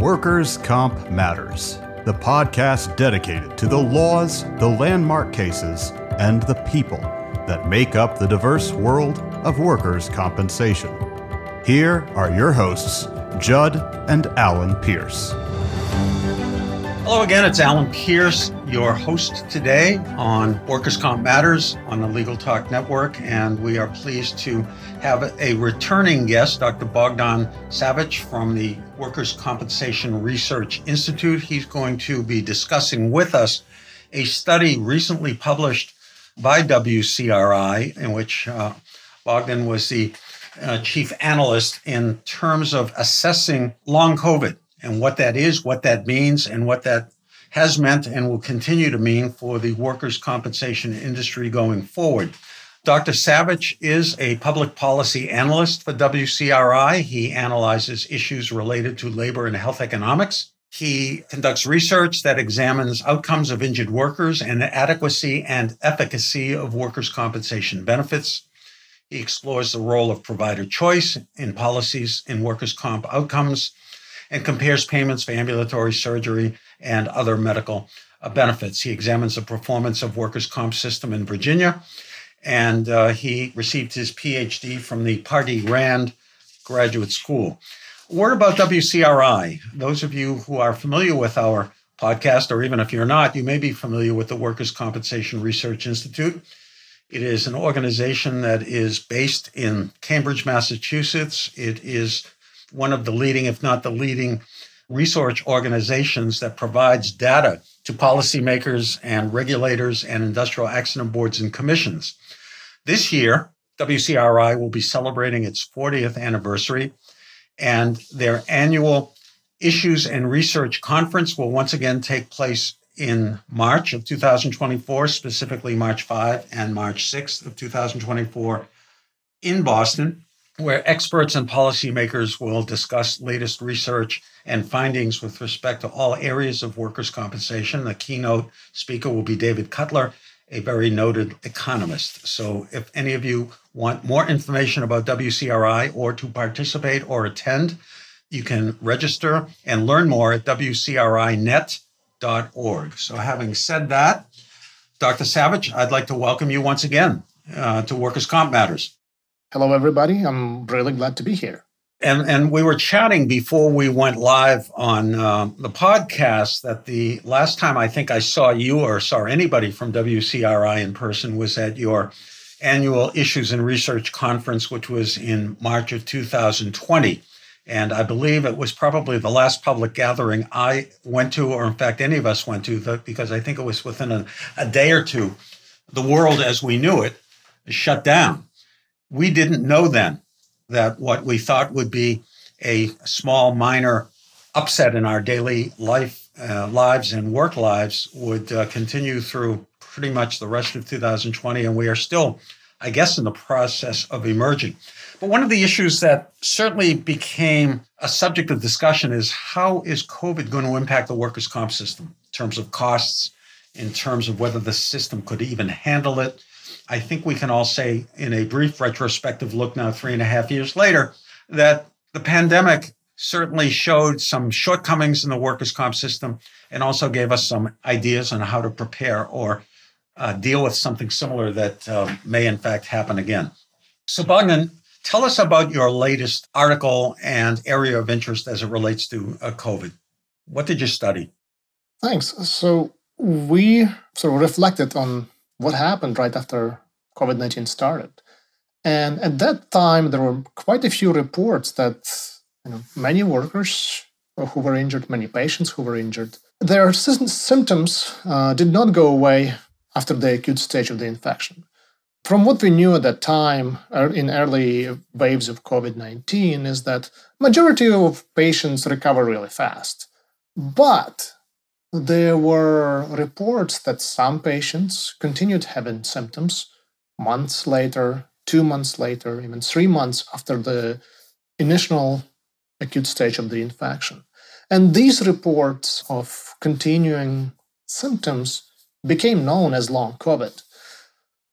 Workers' Comp Matters, the podcast dedicated to the laws, the landmark cases, and the people that make up the diverse world of workers' compensation. Here are your hosts, Judd and Alan Pierce. Hello again, it's Alan Pierce, your host today on Workers' Comp Matters on the Legal Talk Network, and we are pleased to have a returning guest, Dr. Bogdan Savych from the Workers' Compensation Research Institute. He's going to be discussing with us a study recently published by WCRI, in which uh, Bogdan was the uh, chief analyst in terms of assessing long COVID and what that is, what that means, and what that has meant and will continue to mean for the workers' compensation industry going forward. Dr. Savych is a public policy analyst for WCRI. He analyzes issues related to labor and health economics. He conducts research that examines outcomes of injured workers and the adequacy and efficacy of workers' compensation benefits. He explores the role of provider choice in policies in workers' comp outcomes and compares payments for ambulatory surgery and other medical uh, benefits. He examines the performance of workers' comp system in Virginia, and uh, he received his PhD from the Pardee Rand Graduate School. A word about WCRI. Those of you who are familiar with our podcast, or even if you're not, you may be familiar with the Workers' Compensation Research Institute. It is an organization that is based in Cambridge, Massachusetts. It is one of the leading, if not the leading, research organizations that provides data to policymakers and regulators and industrial accident boards and commissions. This year, WCRI will be celebrating its 40th anniversary, and their annual Issues and Research Conference will once again take place in March of 2024, specifically March 5 and March 6th of 2024 in Boston where experts and policymakers will discuss latest research and findings with respect to all areas of workers' compensation. The keynote speaker will be David Cutler, a very noted economist. So, if any of you want more information about WCRI or to participate or attend, you can register and learn more at WCRInet.org. So, having said that, Dr. Savych, I'd like to welcome you once again uh, to Workers' Comp Matters. Hello, everybody. I'm really glad to be here. And and we were chatting before we went live on uh, the podcast that the last time I think I saw you or saw anybody from WCRI in person was at your annual Issues and Research Conference, which was in March of 2020. And I believe it was probably the last public gathering I went to, or in fact, any of us went to, because I think it was within a, a day or two, the world as we knew it shut down we didn't know then that what we thought would be a small, minor upset in our daily life, uh, lives and work lives would uh, continue through pretty much the rest of 2020. And we are still, I guess, in the process of emerging. But one of the issues that certainly became a subject of discussion is how is COVID going to impact the workers' comp system in terms of costs, in terms of whether the system could even handle it, I think we can all say, in a brief retrospective look now, three and a half years later, that the pandemic certainly showed some shortcomings in the workers' comp system and also gave us some ideas on how to prepare or uh, deal with something similar that uh, may, in fact, happen again. So, Bogdan, tell us about your latest article and area of interest as it relates to uh, COVID. What did you study? Thanks. So, we sort of reflected on what happened right after COVID 19 started. And at that time, there were quite a few reports that you know, many workers who were injured, many patients who were injured, their symptoms uh, did not go away after the acute stage of the infection. From what we knew at that time er, in early waves of COVID-19 is that majority of patients recover really fast. But there were reports that some patients continued having symptoms months later, two months later, even three months after the initial acute stage of the infection. And these reports of continuing symptoms became known as long COVID.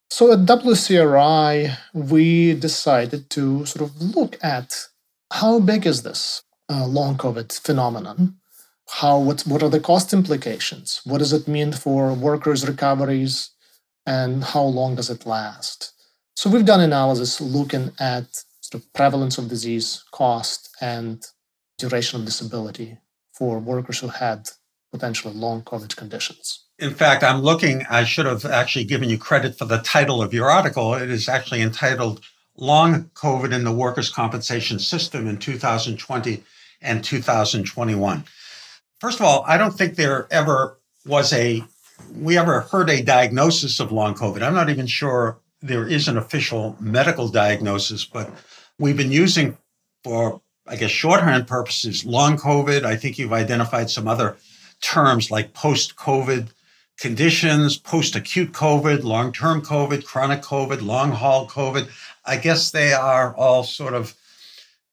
So at WCRI, we decided to sort of look at how big is this? uh, long COVID phenomenon. How what what are the cost implications? What does it mean for workers' recoveries, and how long does it last? So we've done analysis looking at sort of prevalence of disease, cost, and duration of disability for workers who had potentially long COVID conditions. In fact, I'm looking, I should have actually given you credit for the title of your article. It is actually entitled Long COVID in the Workers' Compensation System in 2020 and 2021. First of all, I don't think there ever was a, we ever heard a diagnosis of long COVID. I'm not even sure there is an official medical diagnosis, but we've been using for, I guess, shorthand purposes, long COVID. I think you've identified some other terms like post COVID conditions, post acute COVID, long term COVID, chronic COVID, long haul COVID. I guess they are all sort of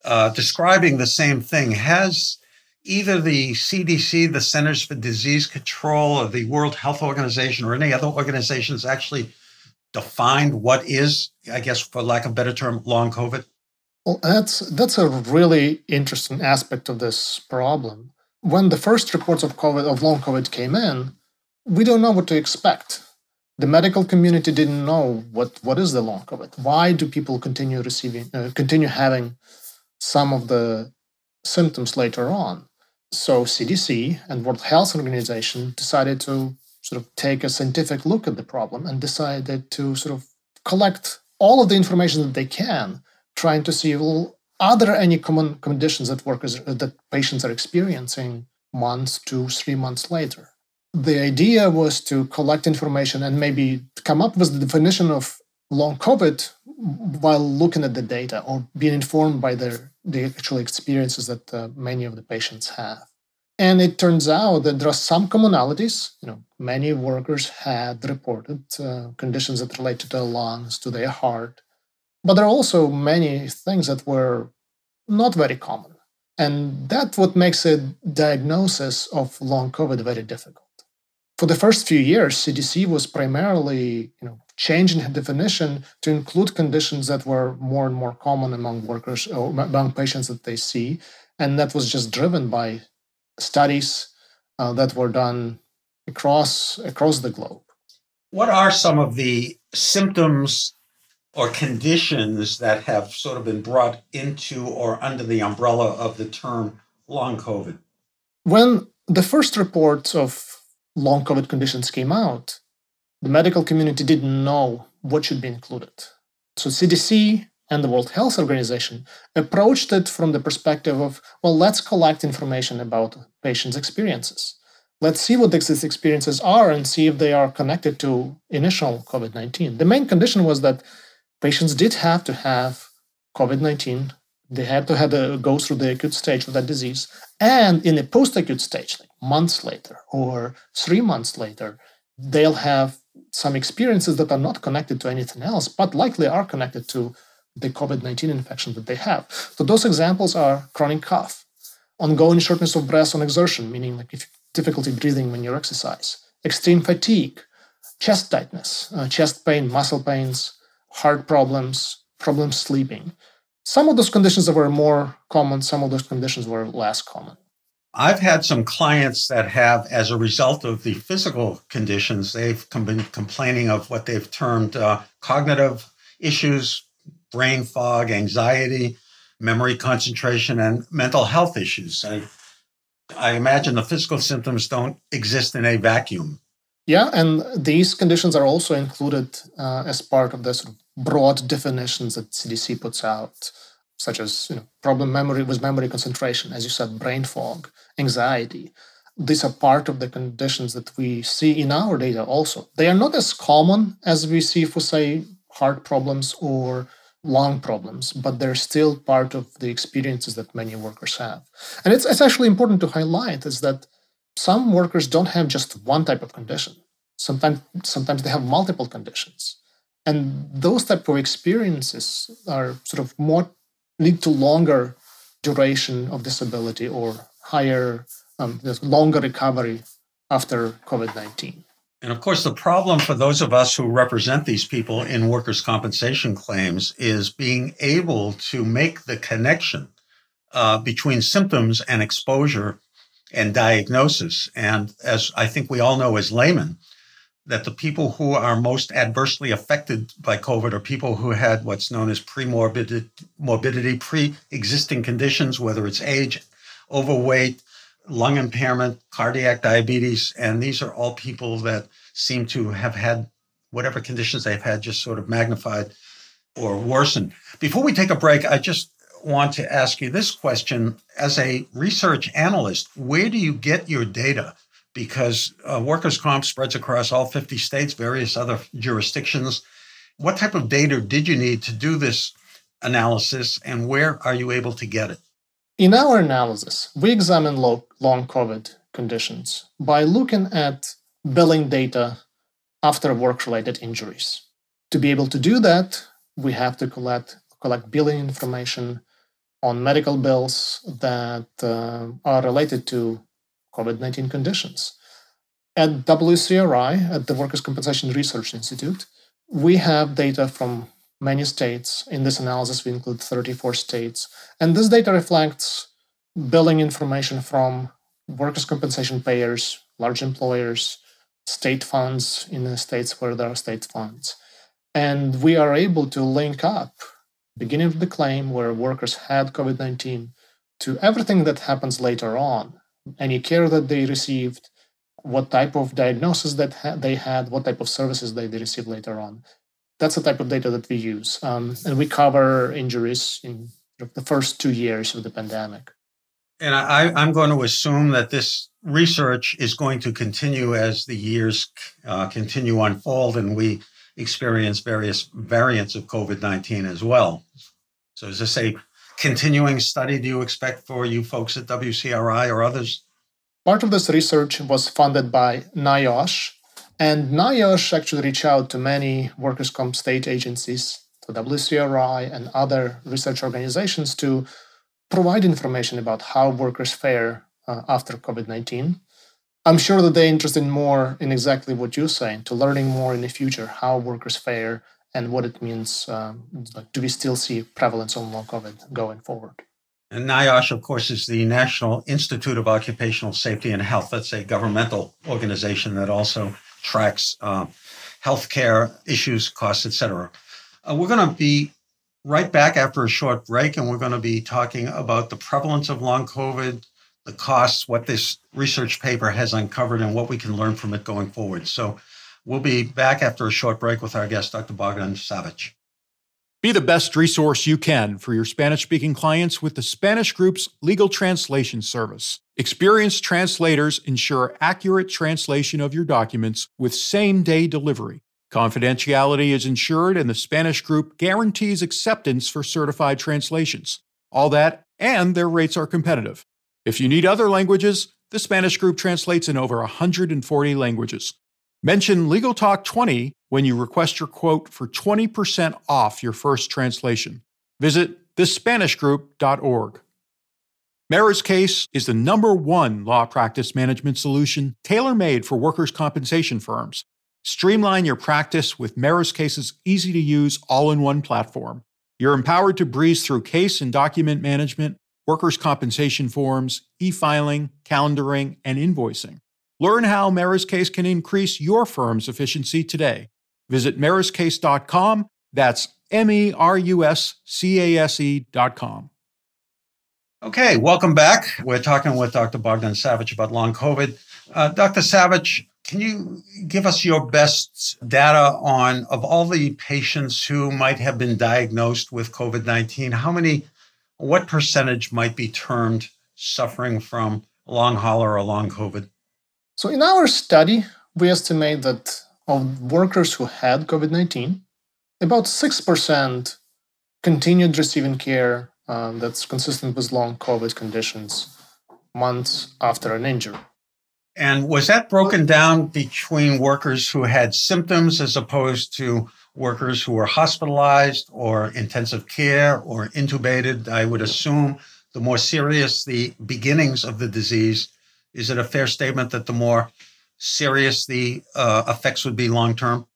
uh, describing the same thing. Has either the CDC, the Centers for Disease Control, or the World Health Organization, or any other organizations actually defined what is, I guess, for lack of a better term, long COVID? Well, that's that's a really interesting aspect of this problem. When the first reports of COVID of long COVID came in, we don't know what to expect. The medical community didn't know what what is the long COVID. Why do people continue receiving uh, continue having some of the symptoms later on? So CDC and World Health Organization decided to sort of take a scientific look at the problem and decided to sort of collect all of the information that they can trying to see well, are there any common conditions that workers that patients are experiencing months, to three months later. The idea was to collect information and maybe come up with the definition of long COVID while looking at the data or being informed by their the actual experiences that uh, many of the patients have. And it turns out that there are some commonalities. You know, many workers had reported uh, conditions that relate to their lungs, to their heart, but there are also many things that were not very common. And that's what makes a diagnosis of long COVID very difficult. For the first few years, CDC was primarily you know, changing the definition to include conditions that were more and more common among workers or among patients that they see. And that was just driven by studies uh, that were done across across the globe. What are some of the symptoms or conditions that have sort of been brought into or under the umbrella of the term long COVID? When the first reports of long COVID conditions came out, the medical community didn't know what should be included. So CDC and the World Health Organization approached it from the perspective of, well, let's collect information about patients' experiences. Let's see what these experiences are and see if they are connected to initial COVID 19. The main condition was that patients did have to have COVID 19. They had to have go through the acute stage of that disease. And in a post acute stage, like months later or three months later, they'll have some experiences that are not connected to anything else, but likely are connected to the COVID 19 infection that they have. So those examples are chronic cough, ongoing shortness of breath on exertion, meaning like if difficulty breathing when you exercise, extreme fatigue, chest tightness, uh, chest pain, muscle pains, heart problems, problems sleeping. Some of those conditions that were more common, some of those conditions were less common. I've had some clients that have, as a result of the physical conditions, they've been complaining of what they've termed uh, cognitive issues, brain fog, anxiety, memory concentration, and mental health issues. I, I imagine the physical symptoms don't exist in a vacuum. Yeah, and these conditions are also included uh, as part of of broad definitions that CDC puts out, such as you know, problem memory with memory concentration, as you said, brain fog, anxiety. These are part of the conditions that we see in our data also. They are not as common as we see for, say, heart problems or lung problems, but they're still part of the experiences that many workers have. And it's, it's actually important to highlight is that some workers don't have just one type of condition. Sometimes, sometimes they have multiple conditions. And those type of experiences are sort of more lead to longer duration of disability or higher, um, longer recovery after COVID 19. And of course, the problem for those of us who represent these people in workers' compensation claims is being able to make the connection uh, between symptoms and exposure and diagnosis. And as I think we all know as laymen, that the people who are most adversely affected by COVID are people who had what's known as pre-morbidity, morbidity, pre-existing conditions, whether it's age, overweight, lung impairment, cardiac diabetes, and these are all people that seem to have had whatever conditions they've had just sort of magnified or worsened. Before we take a break, I just want to ask you this question. As a research analyst, where do you get your data? Because uh, workers' comp spreads across all 50 states, various other jurisdictions. What type of data did you need to do this analysis, and where are you able to get it? In our analysis, we examine long COVID conditions by looking at billing data after work related injuries. To be able to do that, we have to collect, collect billing information on medical bills that uh, are related to COVID 19 conditions. At WCRI, at the Workers' Compensation Research Institute, we have data from many states. In this analysis, we include 34 states. And this data reflects billing information from workers' compensation payers, large employers, state funds in the states where there are state funds. And we are able to link up beginning of the claim where workers had COVID 19 to everything that happens later on any care that they received, what type of diagnosis that ha- they had, what type of services they, they received later on that's the type of data that we use. Um, and we cover injuries in the first two years of the pandemic. And I, am going to assume that this research is going to continue as the years uh, continue unfold and we experience various variants of COVID 19 as well. So, as I a continuing study do you expect for you folks at WCRI or others? Part of this research was funded by NIOSH, and NIOSH actually reached out to many workers' comp state agencies, to WCRI and other research organizations to provide information about how workers fare uh, after COVID 19. I'm sure that they're interested more in exactly what you're saying, to learning more in the future how workers fare and what it means. Um, do we still see prevalence on long COVID going forward? And NIOSH, of course, is the National Institute of Occupational Safety and Health. That's a governmental organization that also tracks uh, healthcare issues, costs, etc. Uh, we're going to be right back after a short break, and we're going to be talking about the prevalence of long COVID, the costs, what this research paper has uncovered, and what we can learn from it going forward. So we'll be back after a short break with our guest, Dr. Bogdan Savych. Be the best resource you can for your Spanish speaking clients with the Spanish Group's legal translation service. Experienced translators ensure accurate translation of your documents with same day delivery. Confidentiality is ensured, and the Spanish Group guarantees acceptance for certified translations. All that, and their rates are competitive. If you need other languages, the Spanish Group translates in over 140 languages. Mention Legal Talk 20 when you request your quote for 20% off your first translation. Visit thespanishgroup.org. MerusCase is the number one law practice management solution tailor made for workers' compensation firms. Streamline your practice with MerusCase's easy to use all in one platform. You're empowered to breeze through case and document management, workers' compensation forms, e filing, calendaring, and invoicing. Learn how MerusCase can increase your firm's efficiency today. Visit meruscase.com. That's M E R U S C A S E.com. Okay, welcome back. We're talking with Dr. Bogdan Savych about long COVID. Uh, Dr. Savych, can you give us your best data on of all the patients who might have been diagnosed with COVID 19? How many, what percentage might be termed suffering from long hauler or long COVID? So, in our study, we estimate that of workers who had COVID 19, about 6% continued receiving care uh, that's consistent with long COVID conditions months after an injury. And was that broken down between workers who had symptoms as opposed to workers who were hospitalized or intensive care or intubated? I would assume the more serious the beginnings of the disease, is it a fair statement that the more serious the uh, effects would be long term?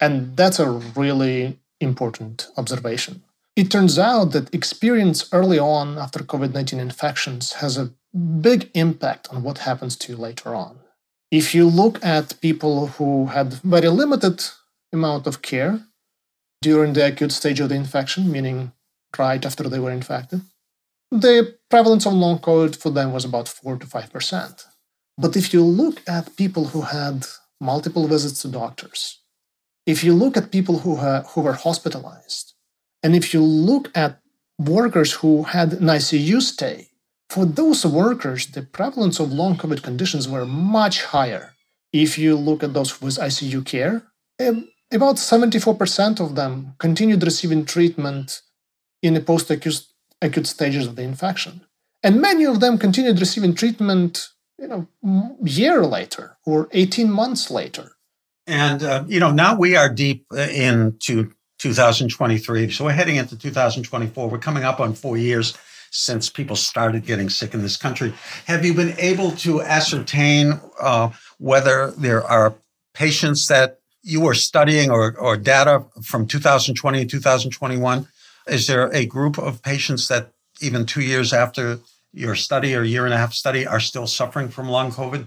And that's a really important observation. it turns out that experience early on after COVID 19 infections has a big impact on what happens to you later on. If you look at people who had very limited amount of care during the acute stage of the infection, meaning right after they were infected, the prevalence of long COVID for them was about 4 to 5%. But if you look at people who had multiple visits to doctors, if you look at people who, ha- who were hospitalized, and if you look at workers who had an ICU stay, for those workers, the prevalence of long COVID conditions were much higher. If you look at those with ICU care, about 74% of them continued receiving treatment in a post acute acute stages of the infection. And many of them continued receiving treatment you know, year later or 18 months later. And, uh, you know, now we are deep uh, into 2023. So we're heading into 2024. We're coming up on four years since people started getting sick in this country. Have you been able to ascertain uh, whether there are patients that you were studying or, or data from 2020 and 2021? Is there a group of patients that even two years after your study or year and a half study are still suffering from long COVID?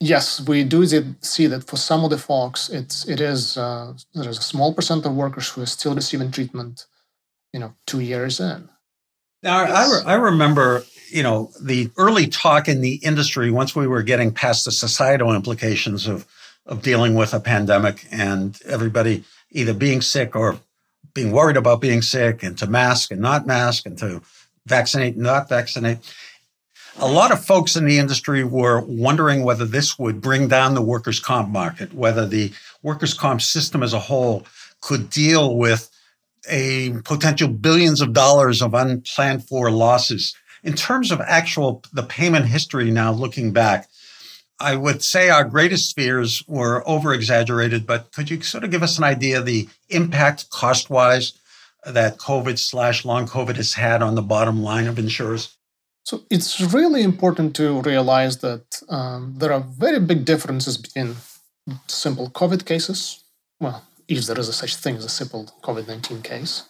Yes, we do see that for some of the folks, it's it is uh, there is a small percent of workers who are still receiving treatment, you know, two years in. Now, yes. I, I remember, you know, the early talk in the industry once we were getting past the societal implications of of dealing with a pandemic and everybody either being sick or being worried about being sick and to mask and not mask and to vaccinate and not vaccinate. A lot of folks in the industry were wondering whether this would bring down the workers' comp market, whether the workers' comp system as a whole could deal with a potential billions of dollars of unplanned for losses. In terms of actual the payment history now looking back, I would say our greatest fears were over exaggerated, but could you sort of give us an idea of the impact cost wise that COVID slash long COVID has had on the bottom line of insurers? So it's really important to realize that um, there are very big differences between simple COVID cases. Well, if there is a such thing as a simple COVID 19 case.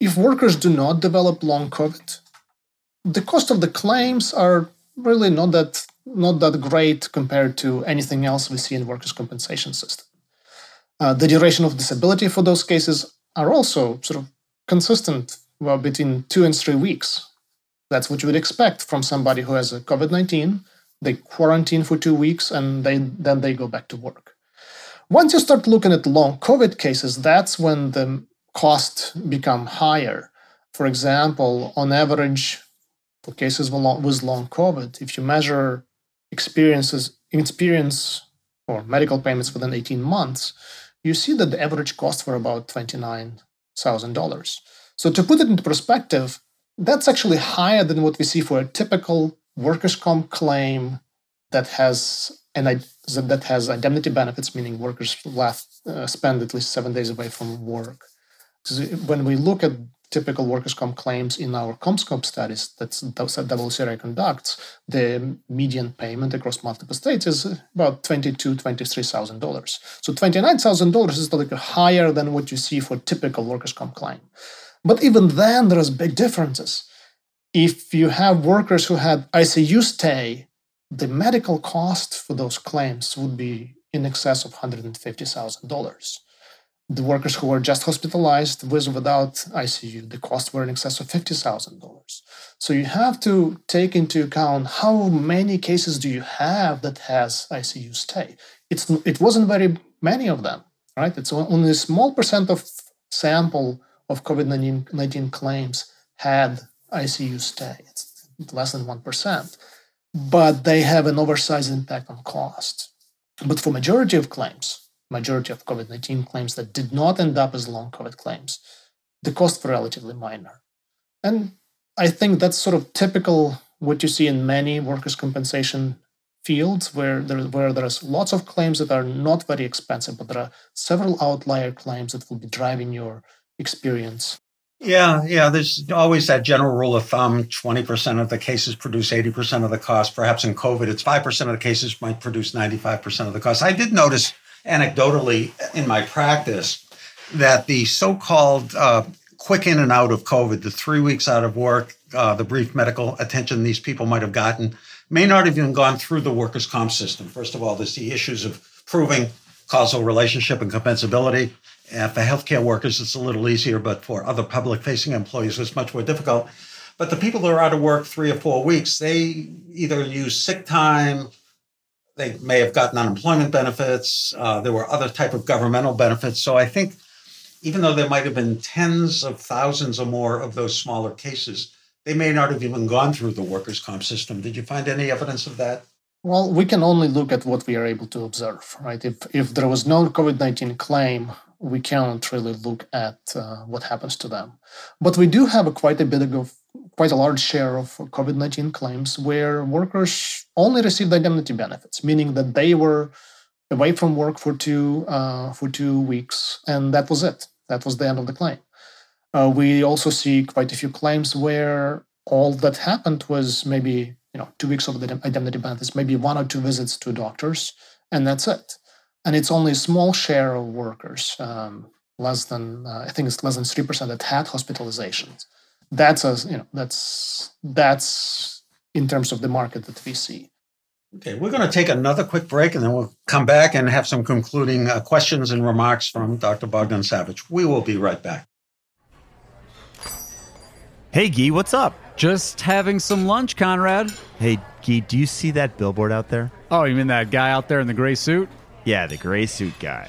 If workers do not develop long COVID, the cost of the claims are really not that not that great compared to anything else we see in workers' compensation system. Uh, the duration of disability for those cases are also sort of consistent well, between two and three weeks. That's what you would expect from somebody who has a COVID 19. They quarantine for two weeks and they, then they go back to work. Once you start looking at long COVID cases, that's when the costs become higher. For example, on average, for cases with long COVID, if you measure experiences experience or medical payments within 18 months, you see that the average cost were about $29,000. So to put it into perspective, that's actually higher than what we see for a typical workers' comp claim that has an that has indemnity benefits, meaning workers left uh, spend at least seven days away from work. So when we look at typical workers' comp claims in our CompScope studies that's WCRA conducts, the median payment across multiple states is about $22,000, $23,000. So $29,000 is like higher than what you see for typical workers' comp claim. But even then, there's big differences. If you have workers who had ICU stay, the medical cost for those claims would be in excess of $150,000 the workers who were just hospitalized with or without ICU, the costs were in excess of $50,000. So you have to take into account how many cases do you have that has ICU stay. It's, it wasn't very many of them, right? It's only a small percent of sample of COVID-19 claims had ICU stay. It's less than 1%. But they have an oversized impact on cost. But for majority of claims, majority of COVID 19 claims that did not end up as long COVID claims, the costs were relatively minor. And I think that's sort of typical what you see in many workers' compensation fields where there, where there's lots of claims that are not very expensive, but there are several outlier claims that will be driving your experience. Yeah, yeah. There's always that general rule of thumb 20% of the cases produce 80% of the cost. Perhaps in COVID, it's 5% of the cases might produce 95% of the cost. I did notice anecdotally in my practice that the so-called uh, quick in and out of COVID, the three weeks out of work, uh, the brief medical attention these people might have gotten, may not have even gone through the workers' comp system. First of all, there's the issues of proving causal relationship and compensability. And for healthcare workers, it's a little easier, but for other public facing employees, it's much more difficult. But the people that are out of work three or four weeks, they either use sick time, they may have gotten unemployment benefits. Uh, there were other type of governmental benefits. So I think even though there might have been tens of thousands or more of those smaller cases, they may not have even gone through the workers' comp system. Did you find any evidence of that? Well, we can only look at what we are able to observe, right? If if there was no COVID nineteen claim, we cannot really look at uh, what happens to them. But we do have a quite a bit of quite a large share of COVID nineteen claims where workers only received indemnity benefits, meaning that they were away from work for two uh, for two weeks, and that was it. That was the end of the claim. Uh, we also see quite a few claims where all that happened was maybe you know two weeks of the indemnity benefits, maybe one or two visits to doctors, and that's it. And it's only a small share of workers, um, less than uh, I think it's less than three percent that had hospitalizations. That's a you know that's that's in terms of the market that we see. Okay, we're going to take another quick break and then we'll come back and have some concluding uh, questions and remarks from Dr. Bogdan Savych. We will be right back. Hey, Gee, what's up? Just having some lunch, Conrad. Hey, Gee, do you see that billboard out there? Oh, you mean that guy out there in the gray suit? Yeah, the gray suit guy.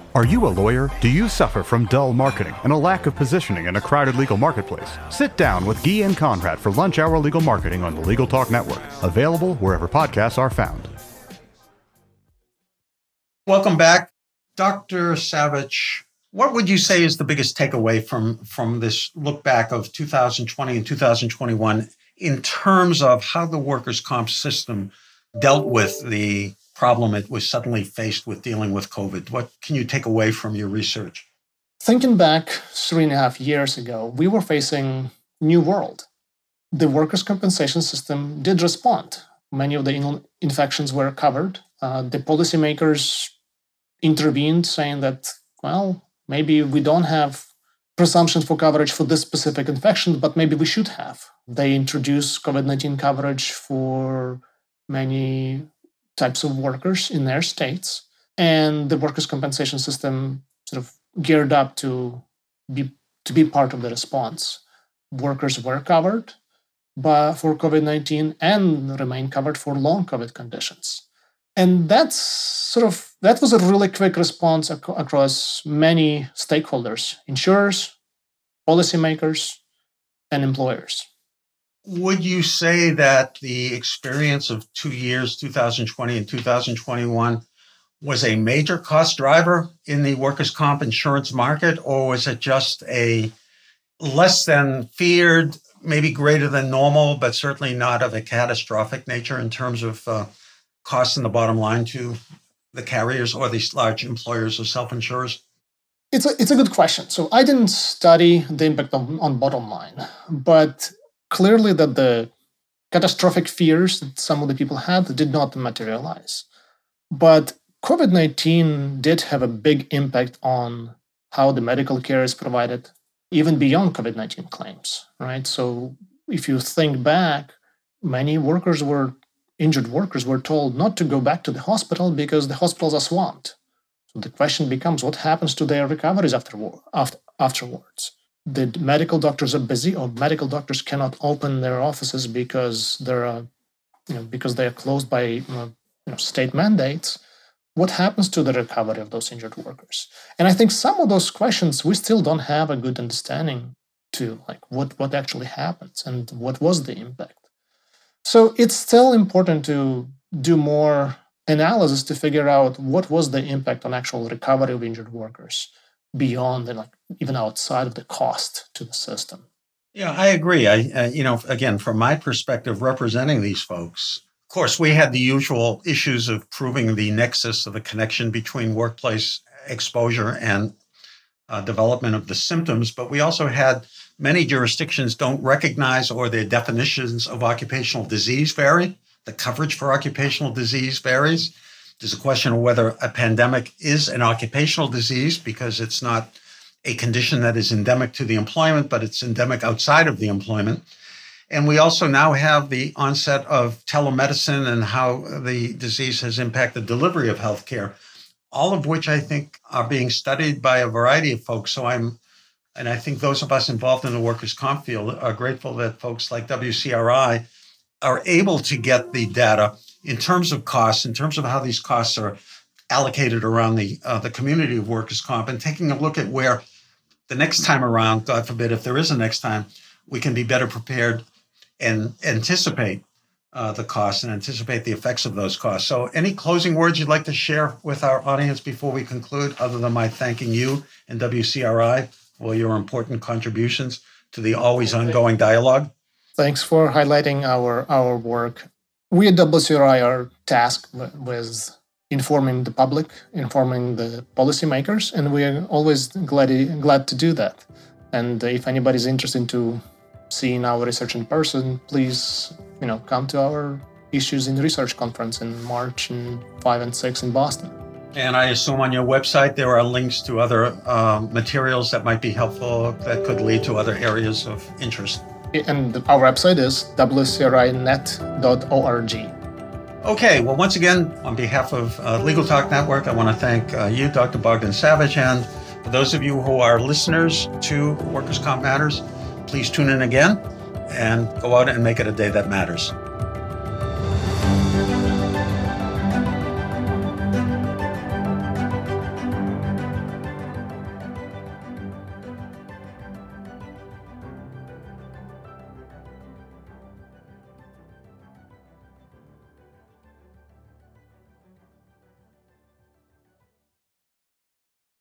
Are you a lawyer? Do you suffer from dull marketing and a lack of positioning in a crowded legal marketplace? Sit down with Guy and Conrad for Lunch Hour Legal Marketing on the Legal Talk Network, available wherever podcasts are found. Welcome back. Dr. Savych. what would you say is the biggest takeaway from, from this look back of 2020 and 2021 in terms of how the workers' comp system dealt with the problem it was suddenly faced with dealing with COVID? What can you take away from your research? Thinking back three and a half years ago, we were facing new world. The workers' compensation system did respond. Many of the in- infections were covered. Uh, the policymakers intervened, saying that, well, maybe we don't have presumptions for coverage for this specific infection, but maybe we should have. They introduced COVID 19 coverage for many types of workers in their states, and the workers' compensation system sort of geared up to be to be part of the response. Workers were covered but for COVID 19 and remain covered for long COVID conditions. And that's sort of that was a really quick response ac- across many stakeholders, insurers, policymakers, and employers. Would you say that the experience of two years, 2020 and 2021, was a major cost driver in the workers' comp insurance market, or was it just a less than feared, maybe greater than normal, but certainly not of a catastrophic nature in terms of uh, costs in the bottom line to the carriers or these large employers or self insurers? It's a, it's a good question. So I didn't study the impact on, on bottom line, but clearly that the catastrophic fears that some of the people had did not materialize. But COVID 19 did have a big impact on how the medical care is provided, even beyond COVID 19 claims, right? So if you think back, many workers were, injured workers were told not to go back to the hospital because the hospitals are swamped. So the question becomes what happens to their recoveries after, after, afterwards? The medical doctors are busy, or medical doctors cannot open their offices because they're, uh, you know, because they are closed by you know, state mandates what happens to the recovery of those injured workers? And i think some of those questions we still don't have a good understanding to like what what actually happens and what was the impact. So it's still important to do more analysis to figure out what was the impact on actual recovery of injured workers beyond and like even outside of the cost to the system yeah i agree i uh, you know again from my perspective representing these folks of course, we had the usual issues of proving the nexus of the connection between workplace exposure and uh, development of the symptoms, but we also had many jurisdictions don't recognize or their definitions of occupational disease vary. The coverage for occupational disease varies. There's a question of whether a pandemic is an occupational disease because it's not a condition that is endemic to the employment, but it's endemic outside of the employment. And we also now have the onset of telemedicine and how the disease has impacted delivery of healthcare, all of which I think are being studied by a variety of folks. So I'm, and I think those of us involved in the workers' comp field are grateful that folks like WCRI are able to get the data in terms of costs, in terms of how these costs are allocated around the uh, the community of workers' comp, and taking a look at where the next time around, God forbid, if there is a next time, we can be better prepared and anticipate uh, the costs and anticipate the effects of those costs. So, any closing words you'd like to share with our audience before we conclude, other than my thanking you and WCRI for your important contributions to the always ongoing dialogue? Thanks for highlighting our our work. We at WCRI are tasked with informing the public, informing the policymakers, and we are always glad glad to do that. And if anybody's interested to seeing our research in person, please, you know, come to our Issues in Research conference in March and 5 and 6 in Boston. And I assume on your website there are links to other uh, materials that might be helpful that could lead to other areas of interest. And our website is wcrinet.org. Okay, well, once again, on behalf of uh, Legal Talk Network, I want to thank uh, you, Dr. Bogdan Savych, and for those of you who are listeners to Workers' Comp Matters, please tune in again and go out and make it a day that matters.